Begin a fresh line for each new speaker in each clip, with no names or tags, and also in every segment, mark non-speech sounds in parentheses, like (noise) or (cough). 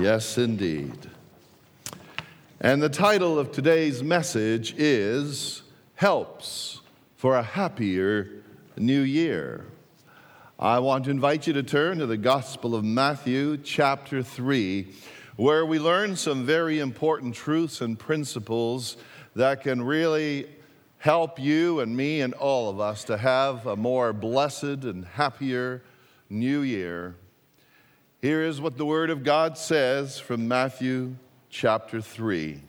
Yes, indeed. And the title of today's message is Helps for a Happier New Year. I want to invite you to turn to the Gospel of Matthew, chapter 3, where we learn some very important truths and principles that can really help you and me and all of us to have a more blessed and happier new year. Here is what the Word of God says from Matthew chapter 3.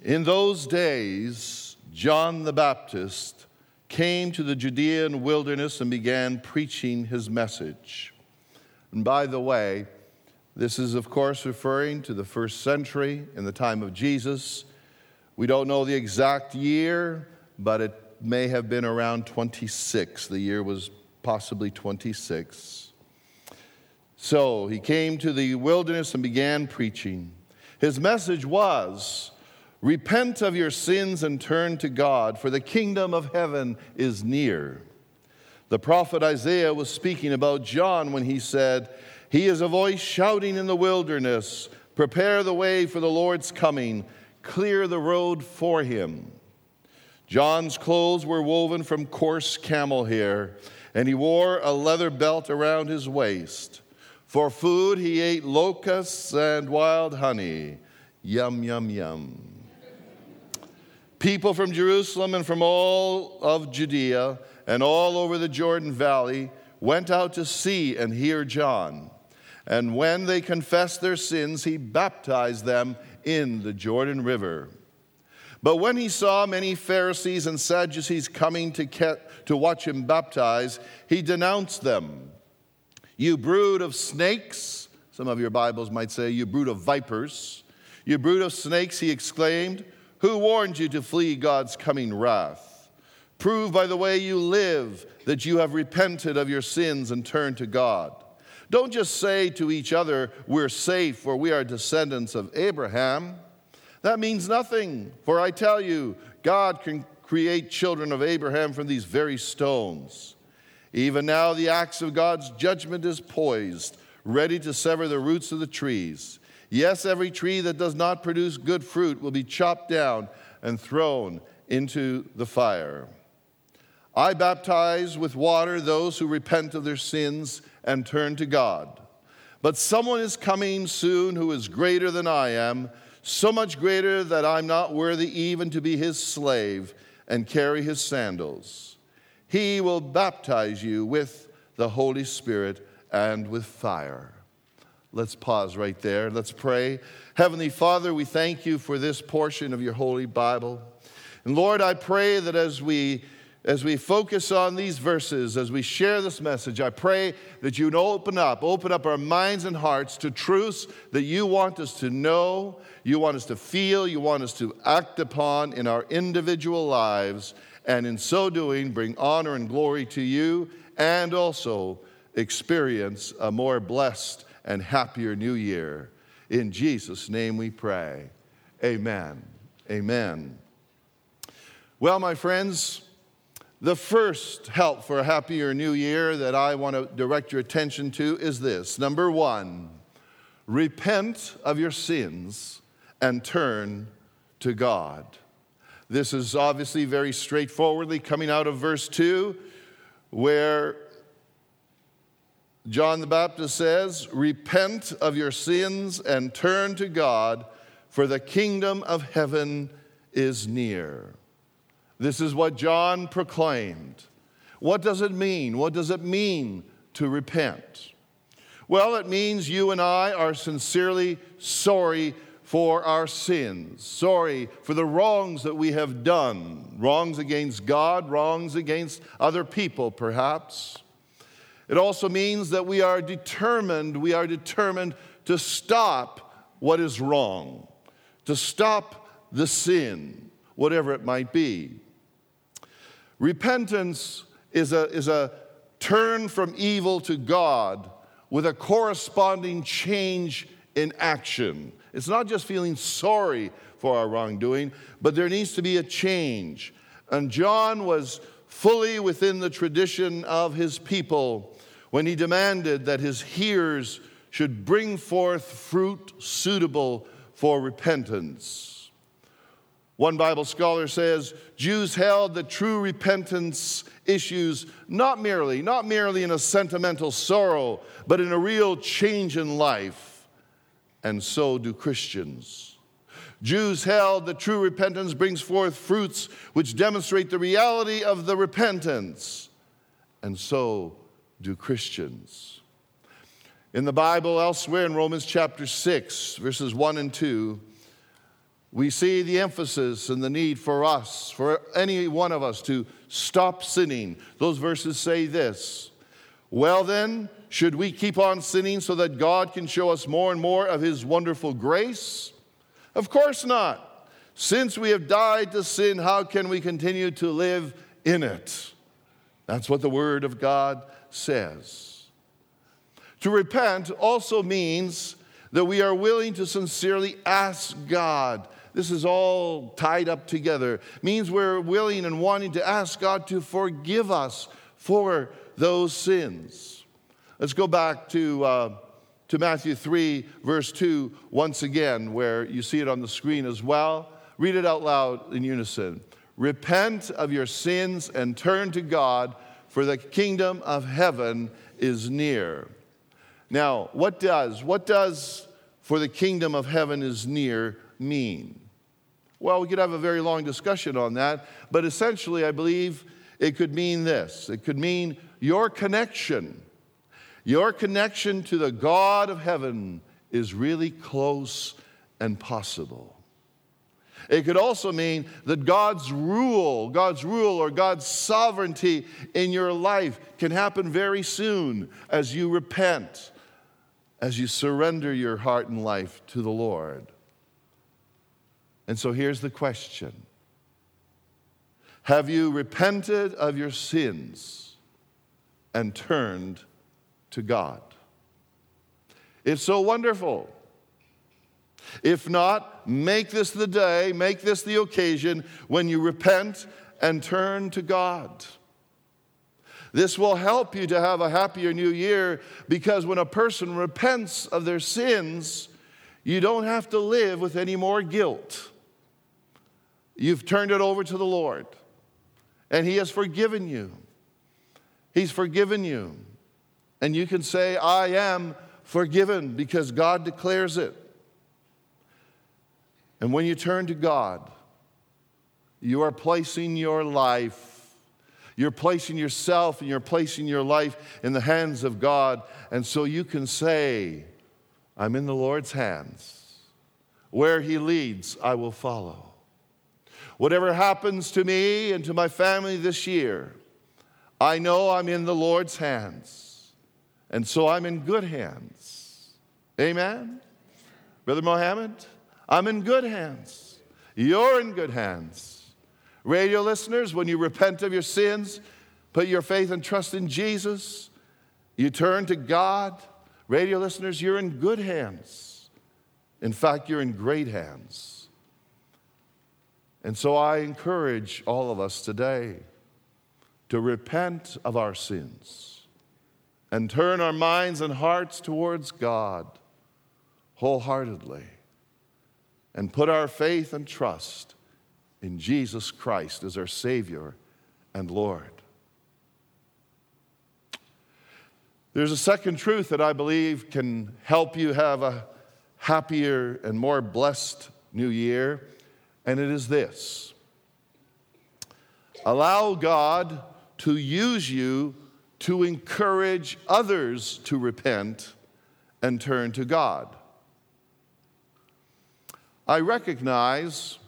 In those days, John the Baptist came to the Judean wilderness and began preaching his message. And by the way, this is, of course, referring to the first century in the time of Jesus. We don't know the exact year, but it may have been around 26. The year was possibly 26. So he came to the wilderness and began preaching. His message was Repent of your sins and turn to God, for the kingdom of heaven is near. The prophet Isaiah was speaking about John when he said, He is a voice shouting in the wilderness, Prepare the way for the Lord's coming, clear the road for him. John's clothes were woven from coarse camel hair, and he wore a leather belt around his waist. For food, he ate locusts and wild honey. Yum, yum, yum. People from Jerusalem and from all of Judea and all over the Jordan Valley went out to see and hear John. And when they confessed their sins, he baptized them in the Jordan River. But when he saw many Pharisees and Sadducees coming to, to watch him baptize, he denounced them. You brood of snakes, some of your Bibles might say, you brood of vipers. You brood of snakes, he exclaimed, who warned you to flee God's coming wrath? Prove by the way you live that you have repented of your sins and turned to God. Don't just say to each other, We're safe, for we are descendants of Abraham. That means nothing, for I tell you, God can create children of Abraham from these very stones. Even now, the axe of God's judgment is poised, ready to sever the roots of the trees. Yes, every tree that does not produce good fruit will be chopped down and thrown into the fire. I baptize with water those who repent of their sins and turn to God. But someone is coming soon who is greater than I am, so much greater that I'm not worthy even to be his slave and carry his sandals. He will baptize you with the Holy Spirit and with fire. Let's pause right there. Let's pray. Heavenly Father, we thank you for this portion of your Holy Bible. And Lord, I pray that as we as we focus on these verses, as we share this message, I pray that you'd open up, open up our minds and hearts to truths that you want us to know, you want us to feel, you want us to act upon in our individual lives and in so doing, bring honor and glory to you and also experience a more blessed and happier new year. In Jesus' name we pray. Amen. Amen. Well, my friends, the first help for a happier new year that I want to direct your attention to is this number one, repent of your sins and turn to God. This is obviously very straightforwardly coming out of verse 2, where John the Baptist says, Repent of your sins and turn to God, for the kingdom of heaven is near. This is what John proclaimed. What does it mean? What does it mean to repent? Well, it means you and I are sincerely sorry for our sins, sorry for the wrongs that we have done, wrongs against God, wrongs against other people, perhaps. It also means that we are determined, we are determined to stop what is wrong, to stop the sin, whatever it might be. Repentance is a, is a turn from evil to God with a corresponding change in action. It's not just feeling sorry for our wrongdoing, but there needs to be a change. And John was fully within the tradition of his people when he demanded that his hearers should bring forth fruit suitable for repentance. One Bible scholar says Jews held that true repentance issues not merely, not merely in a sentimental sorrow, but in a real change in life. And so do Christians. Jews held that true repentance brings forth fruits which demonstrate the reality of the repentance. And so do Christians. In the Bible, elsewhere in Romans chapter 6, verses 1 and 2, we see the emphasis and the need for us, for any one of us, to stop sinning. Those verses say this Well, then, should we keep on sinning so that God can show us more and more of His wonderful grace? Of course not. Since we have died to sin, how can we continue to live in it? That's what the Word of God says. To repent also means that we are willing to sincerely ask God. This is all tied up together. Means we're willing and wanting to ask God to forgive us for those sins. Let's go back to, uh, to Matthew 3, verse 2, once again, where you see it on the screen as well. Read it out loud in unison. Repent of your sins and turn to God, for the kingdom of heaven is near. Now, what does, what does for the kingdom of heaven is near mean? Well, we could have a very long discussion on that, but essentially, I believe it could mean this it could mean your connection. Your connection to the God of heaven is really close and possible. It could also mean that God's rule, God's rule or God's sovereignty in your life can happen very soon as you repent as you surrender your heart and life to the Lord. And so here's the question Have you repented of your sins and turned to God? It's so wonderful. If not, make this the day, make this the occasion when you repent and turn to God. This will help you to have a happier new year because when a person repents of their sins, you don't have to live with any more guilt. You've turned it over to the Lord, and He has forgiven you. He's forgiven you. And you can say, I am forgiven because God declares it. And when you turn to God, you are placing your life you're placing yourself and you're placing your life in the hands of God. And so you can say, I'm in the Lord's hands. Where He leads, I will follow. Whatever happens to me and to my family this year, I know I'm in the Lord's hands. And so I'm in good hands. Amen? Brother Mohammed, I'm in good hands. You're in good hands. Radio listeners, when you repent of your sins, put your faith and trust in Jesus, you turn to God. Radio listeners, you're in good hands. In fact, you're in great hands. And so I encourage all of us today to repent of our sins and turn our minds and hearts towards God wholeheartedly and put our faith and trust in Jesus Christ as our Savior and Lord. There's a second truth that I believe can help you have a happier and more blessed new year, and it is this allow God to use you to encourage others to repent and turn to God. I recognize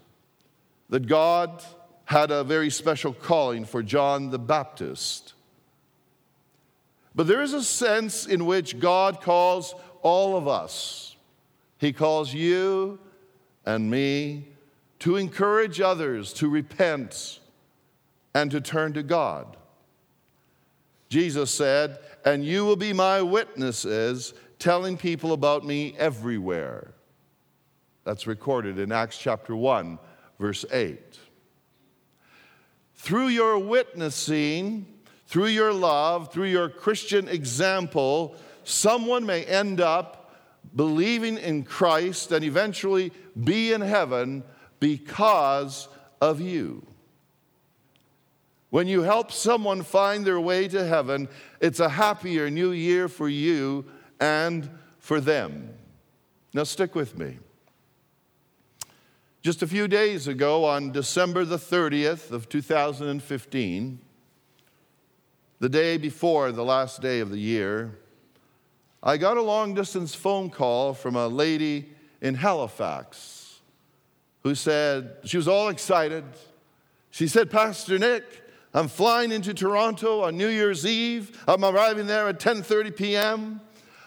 that God had a very special calling for John the Baptist. But there is a sense in which God calls all of us. He calls you and me to encourage others to repent and to turn to God. Jesus said, And you will be my witnesses, telling people about me everywhere. That's recorded in Acts chapter 1, verse 8. Through your witnessing, through your love, through your Christian example, someone may end up believing in Christ and eventually be in heaven because of you. When you help someone find their way to heaven, it's a happier new year for you and for them. Now, stick with me. Just a few days ago, on December the 30th of 2015, the day before the last day of the year, I got a long distance phone call from a lady in Halifax who said, she was all excited. She said, Pastor Nick, I'm flying into Toronto on New Year's Eve. I'm arriving there at 10:30 p.m.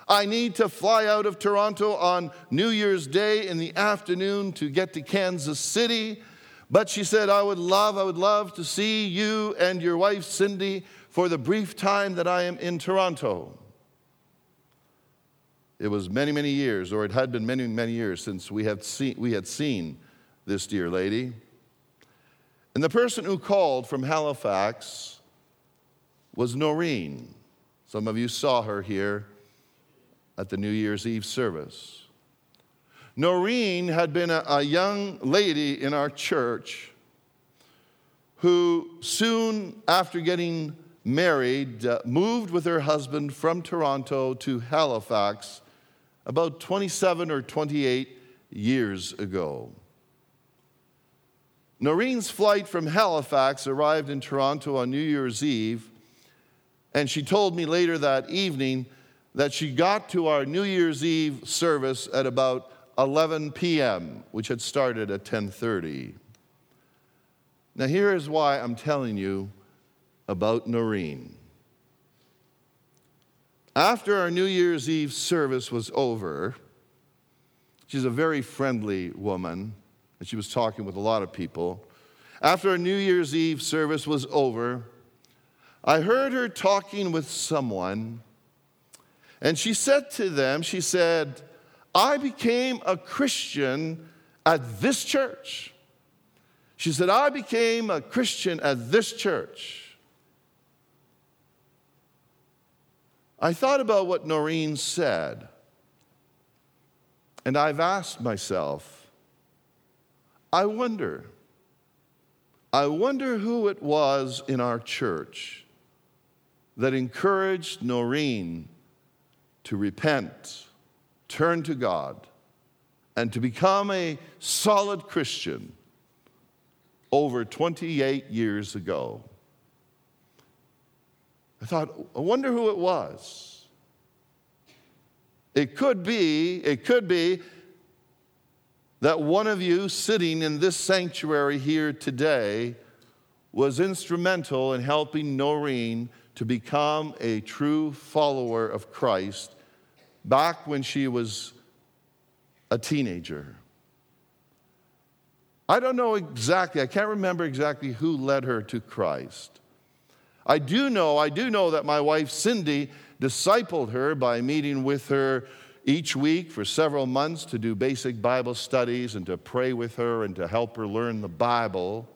I need to fly out of Toronto on New Year's Day in the afternoon to get to Kansas City. But she said, I would love, I would love to see you and your wife Cindy for the brief time that I am in Toronto. It was many, many years, or it had been many, many years since we had seen, we had seen this dear lady. And the person who called from Halifax was Noreen. Some of you saw her here at the New Year's Eve service. Noreen had been a, a young lady in our church who, soon after getting married, uh, moved with her husband from Toronto to Halifax about 27 or 28 years ago. Noreen's flight from Halifax arrived in Toronto on New Year's Eve, and she told me later that evening that she got to our New Year's Eve service at about 11 p.m., which had started at 10:30. Now here is why I'm telling you about Noreen. After our New Year's Eve service was over, she's a very friendly woman and she was talking with a lot of people. After our New Year's Eve service was over, I heard her talking with someone, and she said to them, She said, I became a Christian at this church. She said, I became a Christian at this church. I thought about what Noreen said, and I've asked myself, I wonder, I wonder who it was in our church that encouraged Noreen to repent, turn to God, and to become a solid Christian over 28 years ago. I thought, I wonder who it was. It could be, it could be that one of you sitting in this sanctuary here today was instrumental in helping Noreen to become a true follower of Christ back when she was a teenager. I don't know exactly, I can't remember exactly who led her to Christ. I do know, I do know that my wife Cindy discipled her by meeting with her each week for several months to do basic Bible studies and to pray with her and to help her learn the Bible.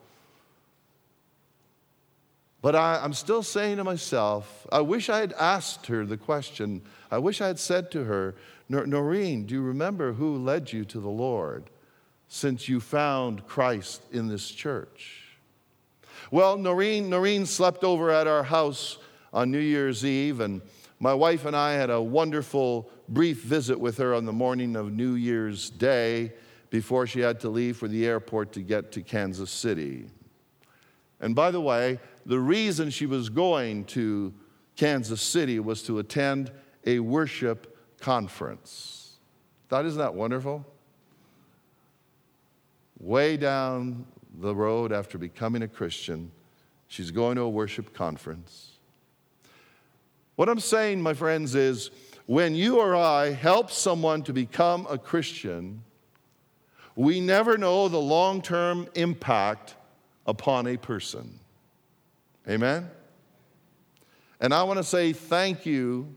But I, am still saying to myself, I wish I had asked her the question. I wish I had said to her, Noreen, do you remember who led you to the Lord since you found Christ in this church? Well, Noreen, Noreen slept over at our house on New Year's Eve, and my wife and I had a wonderful brief visit with her on the morning of New Year's Day before she had to leave for the airport to get to Kansas City. And by the way, the reason she was going to Kansas City was to attend a worship conference. Thought, isn't that wonderful? Way down the road after becoming a Christian, she's going to a worship conference. What I'm saying, my friends, is when you or I help someone to become a Christian, we never know the long term impact upon a person. Amen? And I want to say thank you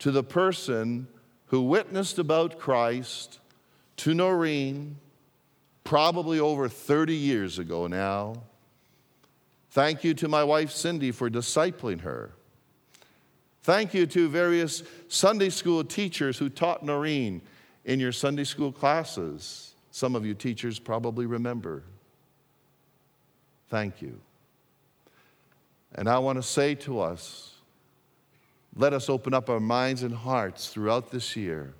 to the person who witnessed about Christ to Noreen, probably over 30 years ago now. Thank you to my wife Cindy for discipling her. Thank you to various Sunday school teachers who taught Noreen in your Sunday school classes. Some of you teachers probably remember. Thank you. And I want to say to us, let us open up our minds and hearts throughout this year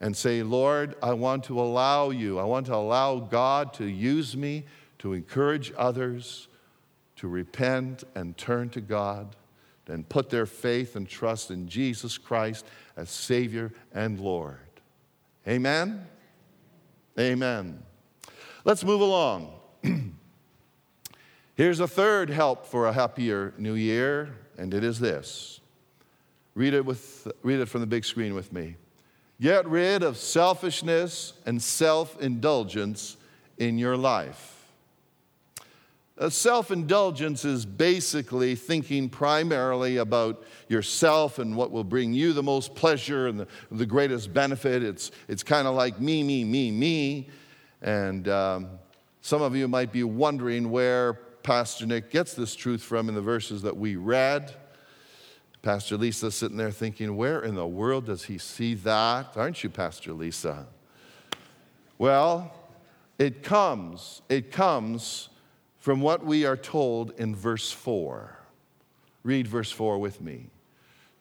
and say, Lord, I want to allow you, I want to allow God to use me to encourage others to repent and turn to God and put their faith and trust in Jesus Christ as Savior and Lord. Amen? Amen. Let's move along. (clears throat) Here's a third help for a happier new year, and it is this. Read it, with, read it from the big screen with me. Get rid of selfishness and self indulgence in your life. Self indulgence is basically thinking primarily about yourself and what will bring you the most pleasure and the, the greatest benefit. It's, it's kind of like me, me, me, me. And um, some of you might be wondering where Pastor Nick gets this truth from in the verses that we read. Pastor Lisa sitting there thinking, where in the world does he see that? Aren't you, Pastor Lisa? Well, it comes, it comes from what we are told in verse 4. Read verse 4 with me.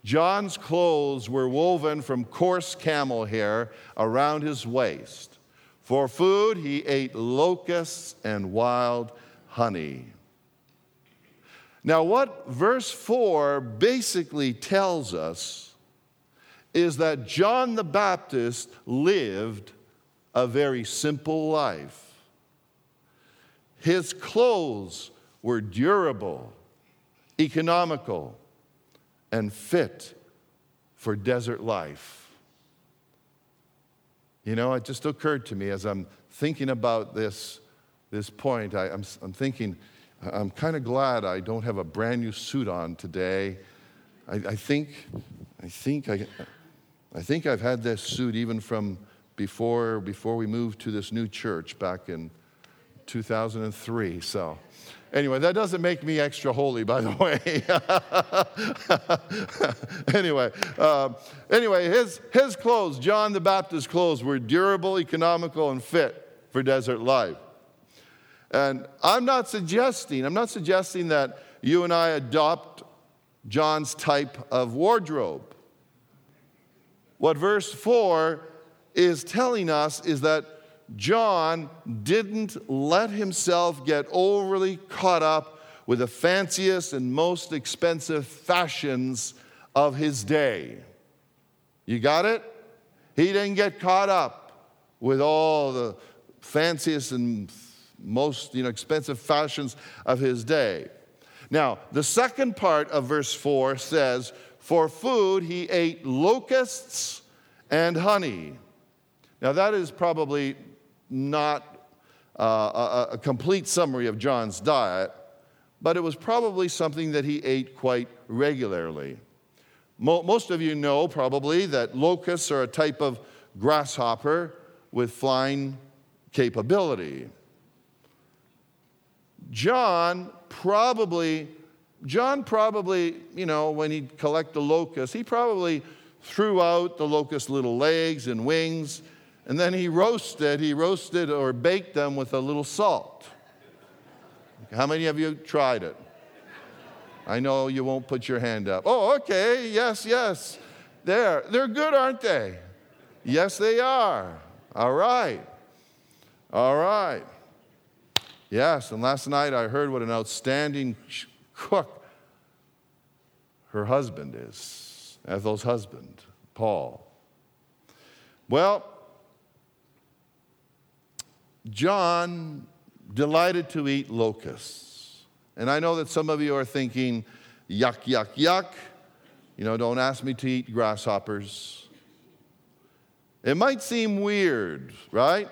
John's clothes were woven from coarse camel hair around his waist. For food, he ate locusts and wild honey. Now, what verse 4 basically tells us is that John the Baptist lived a very simple life. His clothes were durable, economical, and fit for desert life. You know, it just occurred to me as I'm thinking about this, this point, I, am thinking, I'm kind of glad I don't have a brand new suit on today. I, I, think, I think, I, I think I've had this suit even from before, before we moved to this new church back in 2003. So, anyway, that doesn't make me extra holy, by the (laughs) way. anyway, uh, anyway, his, his clothes, John the Baptist's clothes, were durable, economical, and fit for desert life. And I'm not suggesting, I'm not suggesting that you and I adopt John's type of wardrobe. What verse 4 is telling us is that John didn't let himself get overly caught up with the fanciest and most expensive fashions of his day. You got it? He didn't get caught up with all the fanciest and most you know, expensive fashions of his day. Now, the second part of verse 4 says, For food he ate locusts and honey. Now, that is probably not uh, a, a complete summary of John's diet, but it was probably something that he ate quite regularly. Most of you know probably that locusts are a type of grasshopper with flying capability. John probably, John probably, you know, when he'd collect the locusts, he probably threw out the locust little legs and wings, and then he roasted, he roasted or baked them with a little salt. How many of you tried it? I know you won't put your hand up. Oh, okay, yes, yes. There. They're good, aren't they? Yes, they are. All right. All right. Yes, and last night I heard what an outstanding cook her husband is, Ethel's husband, Paul. Well, John delighted to eat locusts. And I know that some of you are thinking, yuck, yuck, yuck. You know, don't ask me to eat grasshoppers. It might seem weird, right?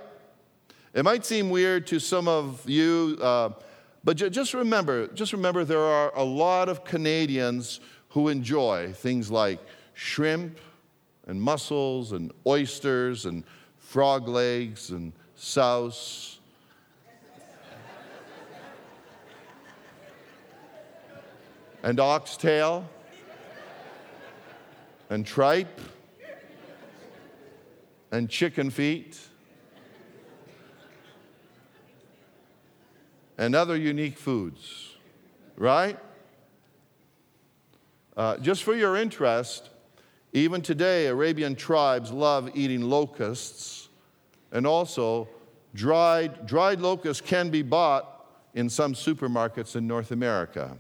It might seem weird to some of you, uh, but just remember, just remember there are a lot of Canadians who enjoy things like shrimp and mussels and oysters and frog legs and souse. and oxtail. and tripe and chicken feet and other unique foods, right? Uh, just for your interest, even today, Arabian tribes love eating locusts, and also dried, dried locusts can be bought in some supermarkets in North America.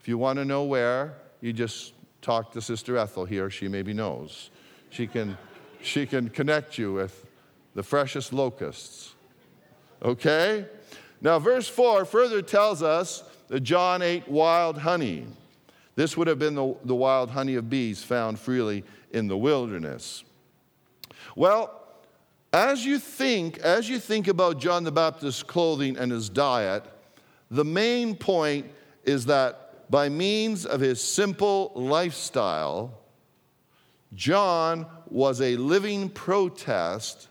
If you want to know where, you just talk to Sister Ethel here. She maybe knows. She can, she can connect you with the freshest locusts. Okay? Now, verse 4 further tells us that John ate wild honey. This would have been the, the wild honey of bees found freely in the wilderness. Well, as you think, as you think about John the Baptist's clothing and his diet, the main point is that by means of his simple lifestyle, John was a living protest.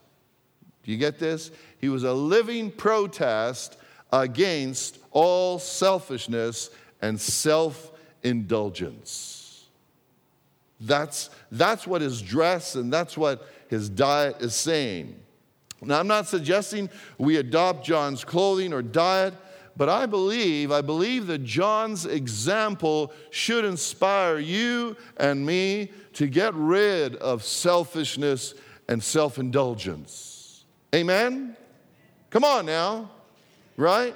Do you get this? He was a living protest against all selfishness and self indulgence. That's, that's what his dress and that's what his diet is saying. Now, I'm not suggesting we adopt John's clothing or diet, but I believe, I believe that John's example should inspire you and me to get rid of selfishness and self indulgence. Amen? Come on now, right?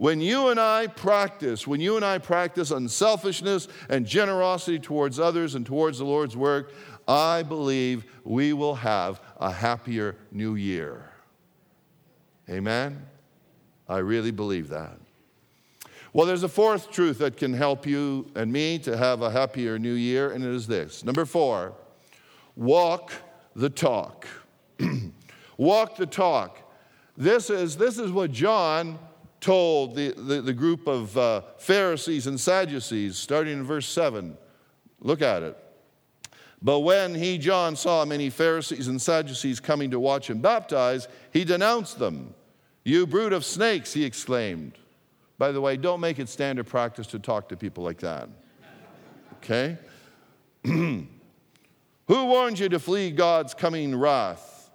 When you and I practice, when you and I practice unselfishness and generosity towards others and towards the Lord's work, I believe we will have a happier new year. Amen? I really believe that. Well, there's a fourth truth that can help you and me to have a happier new year, and it is this. Number four, walk the talk. (clears throat) walk the talk. This is, this is what John told the, the, the group of uh, Pharisees and Sadducees, starting in verse 7. Look at it. But when he, John, saw many Pharisees and Sadducees coming to watch him baptize, he denounced them. You brood of snakes, he exclaimed. By the way, don't make it standard practice to talk to people like that. Okay? (clears throat) Who warned you to flee God's coming wrath?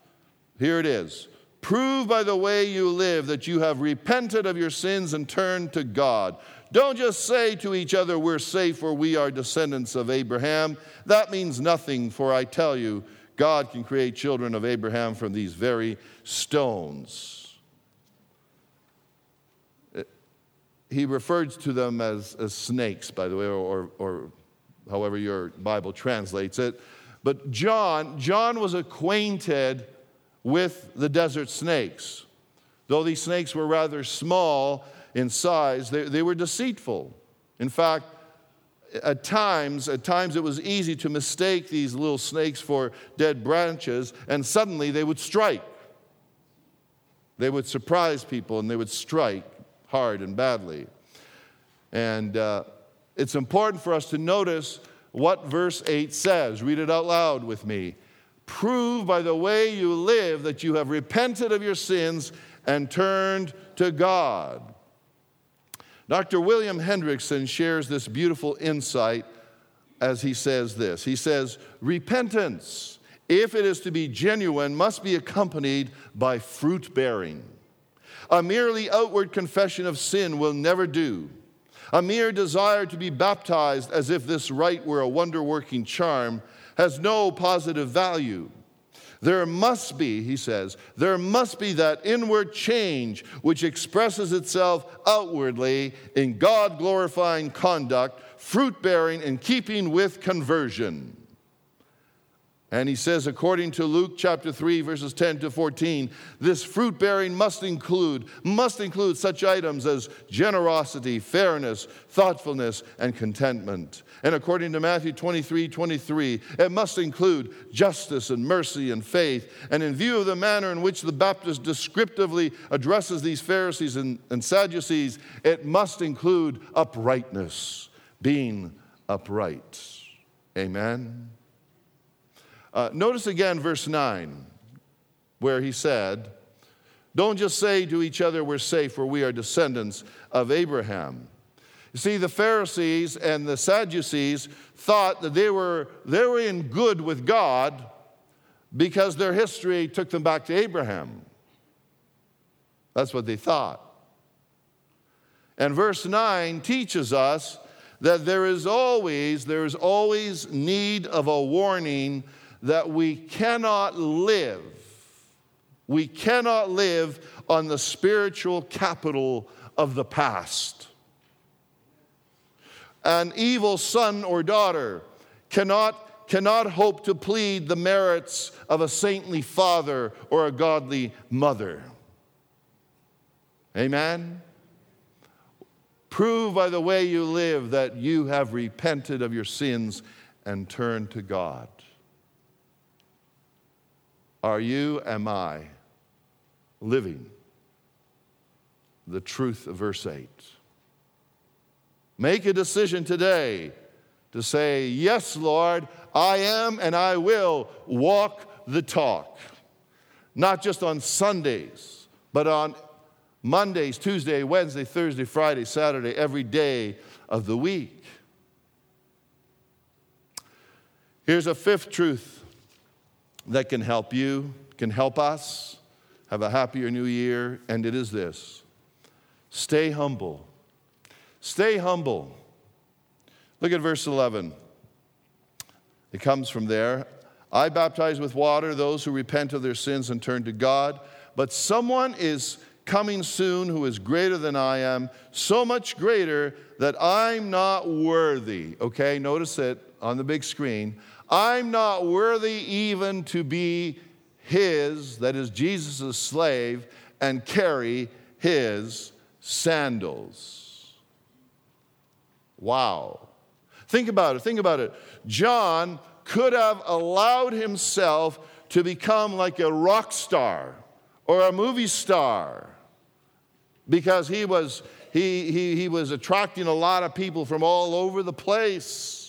Here it is. Prove by the way you live that you have repented of your sins and turned to God. Don't just say to each other, We're safe, for we are descendants of Abraham. That means nothing, for I tell you, God can create children of Abraham from these very stones. Eh, he refers to them as, as snakes, by the way, or, or however your Bible translates it. But John, John was acquainted with the desert snakes. Though these snakes were rather small in size, they, they were deceitful. In fact, at times, at times it was easy to mistake these little snakes for dead branches, and suddenly they would strike. They would surprise people and they would strike hard and badly. And uh, it's important for us to notice what verse 8 says. Read it out loud with me. Prove by the way you live that you have repented of your sins and turned to God. Dr. William Hendriksen shares this beautiful insight as he says this. He says, Repentance, if it is to be genuine, must be accompanied by fruit bearing. A merely outward confession of sin will never do. A mere desire to be baptized as if this rite were a wonder working charm has no positive value. There must be, he says, there must be that inward change which expresses itself outwardly in God glorifying conduct, fruit bearing in keeping with conversion. And he says, according to Luke chapter 3, verses 10 to 14, this fruit bearing must include, must include such items as generosity, fairness, thoughtfulness, and contentment. And according to Matthew 23, 23, it must include justice and mercy and faith. And in view of the manner in which the Baptist descriptively addresses these Pharisees and, and Sadducees, it must include uprightness, being upright. Amen. Uh, notice again verse 9, where he said, Don't just say to each other, We're safe, for we are descendants of Abraham. You see, the Pharisees and the Sadducees thought that they were, they were in good with God because their history took them back to Abraham. That's what they thought. And verse 9 teaches us that there is always there is always need of a warning that we cannot live we cannot live on the spiritual capital of the past. An evil son or daughter cannot cannot hope to plead the merits of a saintly father or a godly mother. Amen? Prove by the way you live that you have repented of your sins and turned to God. Are you, am I, living the truth of verse 8? Make a decision today to say, Yes, Lord, I am and I will walk the talk. Not just on Sundays, but on Mondays, Tuesday, Wednesday, Thursday, Friday, Saturday, every day of the week. Here's a fifth truth that can help you, can help us have a happier new year, and it is this stay humble. Stay humble. Look at verse 11. It comes from there. I baptize with water those who repent of their sins and turn to God, but someone is coming soon who is greater than I am, so much greater that I'm not worthy. Okay, notice it on the big screen. I'm not worthy even to be his, that is Jesus' slave, and carry his sandals. Wow. Think about it. Think about it. John could have allowed himself to become like a rock star or a movie star because he was, he, he, he was attracting a lot of people from all over the place.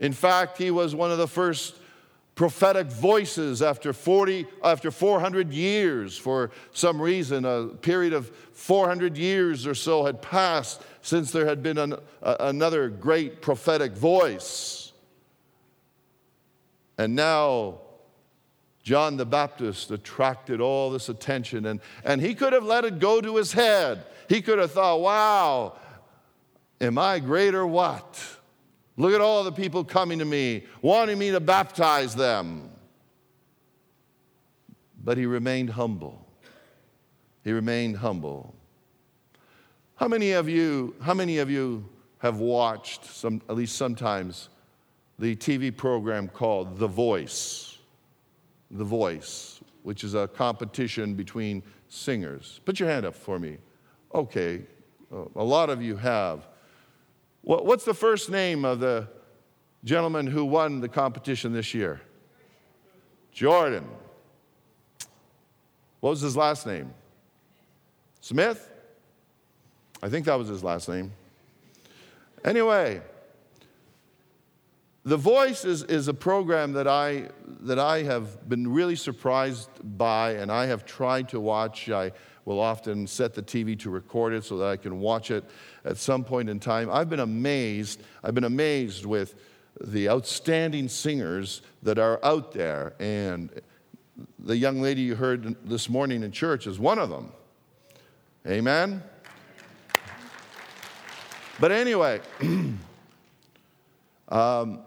In fact, he was one of the first prophetic voices after 40 after 400 years for some reason a period of 400 years or so had passed since there had been an, a, another great prophetic voice and now John the Baptist attracted all this attention, and, and he could have let it go to his head. He could have thought, wow, am I great or what? Look at all the people coming to me, wanting me to baptize them. But he remained humble. He remained humble. How many of you, how many of you have watched some, at least sometimes, the TV program called The Voice? The Voice, which is a competition between singers. Put your hand up for me. Okay, a lot of you have. What's the first name of the gentleman who won the competition this year? Jordan. What was his last name? Smith? I think that was his last name. Anyway, the Voice is, is a program that I, that I have been really surprised by, and I have tried to watch. I will often set the TV to record it so that I can watch it at some point in time. I've been amazed. I've been amazed with the outstanding singers that are out there. And the young lady you heard this morning in church is one of them. Amen? But anyway, (clears throat) um,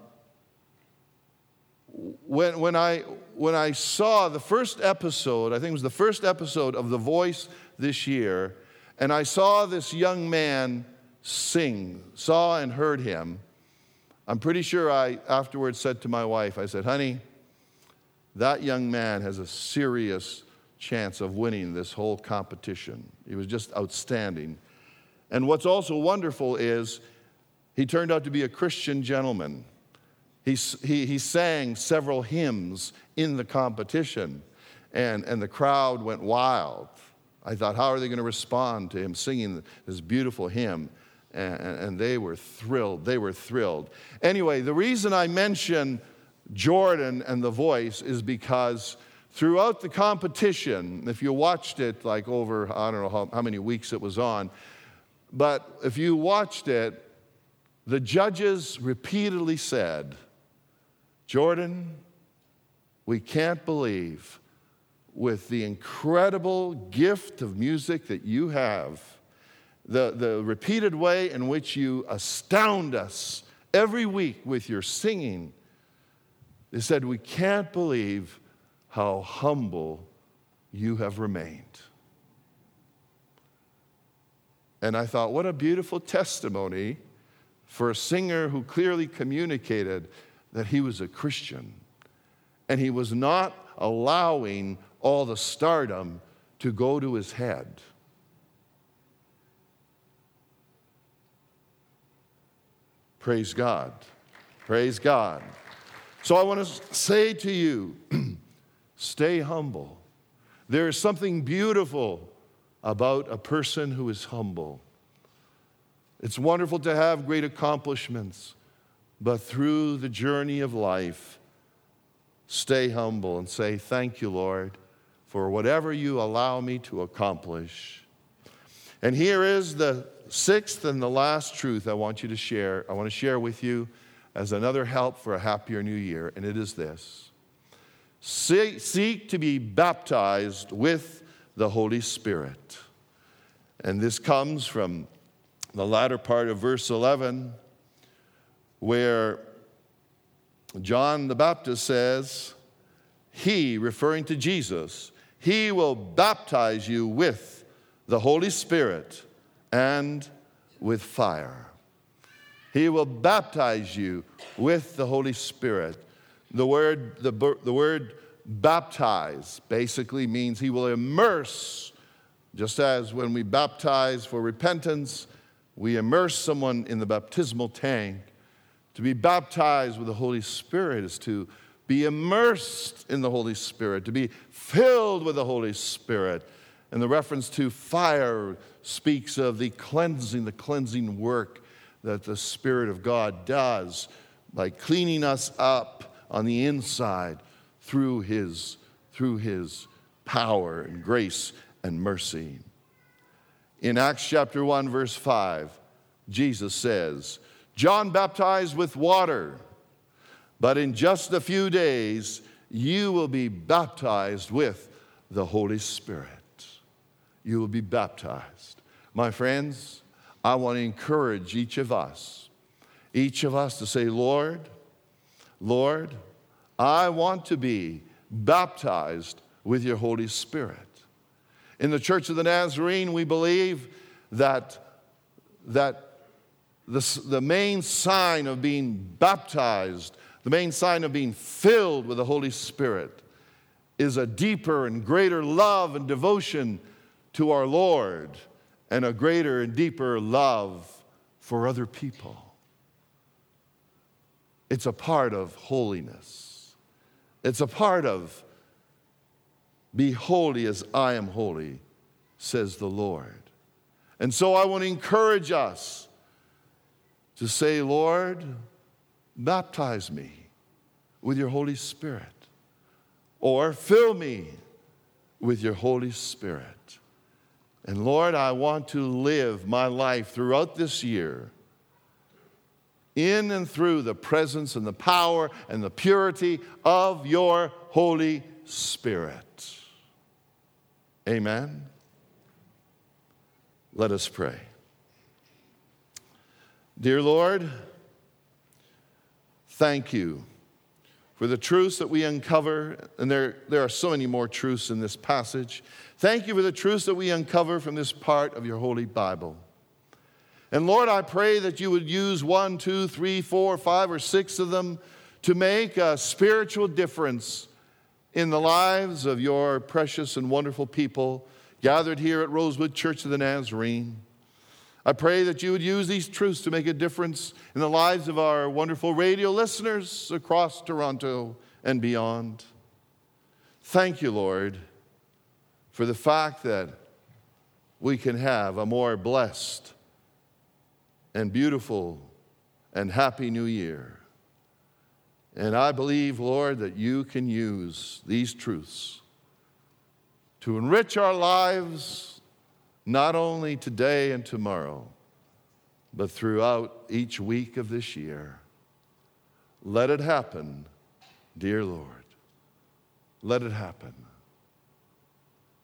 when, when, I, when I saw the first episode, I think it was the first episode of The Voice this year, and I saw this young man sing, saw and heard him, I'm pretty sure I afterwards said to my wife, I said, honey, that young man has a serious chance of winning this whole competition. He was just outstanding. And what's also wonderful is he turned out to be a Christian gentleman. He, he, he sang several hymns in the competition, and, and the crowd went wild. I thought, how are they going to respond to him singing this beautiful hymn? And, and they were thrilled. They were thrilled. Anyway, the reason I mention Jordan and the voice is because throughout the competition, if you watched it like over, I don't know how, how many weeks it was on, but if you watched it, the judges repeatedly said, Jordan, we can't believe with the incredible gift of music that you have, the, the repeated way in which you astound us every week with your singing. They said, We can't believe how humble you have remained. And I thought, what a beautiful testimony for a singer who clearly communicated that he was a Christian and he was not allowing all the stardom to go to his head. Praise God. Praise God. So I want to say to you (clears throat) stay humble. There is something beautiful about a person who is humble. It's wonderful to have great accomplishments, but through the journey of life, stay humble and say, Thank you, Lord, for whatever you allow me to accomplish. And here is the sixth and the last truth I want you to share. I want to share with you as another help for a happier new year, and it is this seek to be baptized with the Holy Spirit. And this comes from the latter part of verse 11, where John the Baptist says, He, referring to Jesus, He will baptize you with the Holy Spirit and with fire. He will baptize you with the Holy Spirit. The word, the, the word baptize basically means He will immerse, just as when we baptize for repentance, we immerse someone in the baptismal tank. To be baptized with the Holy Spirit is to be immersed in the Holy Spirit, to be filled with the Holy Spirit. And the reference to fire speaks of the cleansing, the cleansing work that the Spirit of God does by cleaning us up on the inside through His, through his power and grace and mercy. In Acts chapter 1, verse 5, Jesus says, John baptized with water, but in just a few days you will be baptized with the Holy Spirit. You will be baptized. My friends, I want to encourage each of us, each of us to say, Lord, Lord, I want to be baptized with your Holy Spirit. In the Church of the Nazarene, we believe that, that the, the main sign of being baptized, the main sign of being filled with the Holy Spirit, is a deeper and greater love and devotion to our Lord and a greater and deeper love for other people. It's a part of holiness. It's a part of be holy as I am holy, says the Lord. And so I want to encourage us to say, Lord, baptize me with your Holy Spirit, or fill me with your Holy Spirit. And Lord, I want to live my life throughout this year in and through the presence and the power and the purity of your Holy Spirit. Amen. Let us pray. Dear Lord, thank you for the truths that we uncover, and there, there are so many more truths in this passage. Thank you for the truths that we uncover from this part of your holy Bible. And Lord, I pray that you would use one, two, three, four, five, or six of them to make a spiritual difference in the lives of your precious and wonderful people gathered here at Rosewood Church of the Nazarene. I pray that you would use these truths to make a difference in the lives of our wonderful radio listeners across Toronto and beyond. Thank you, Lord, for the fact that we can have a more blessed and beautiful and happy new year. And I believe, Lord, that you can use these truths to enrich our lives not only today and tomorrow, but throughout each week of this year. Let it happen, dear Lord. Let it happen.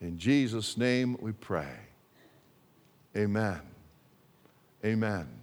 In Jesus' name we pray. Amen. Amen.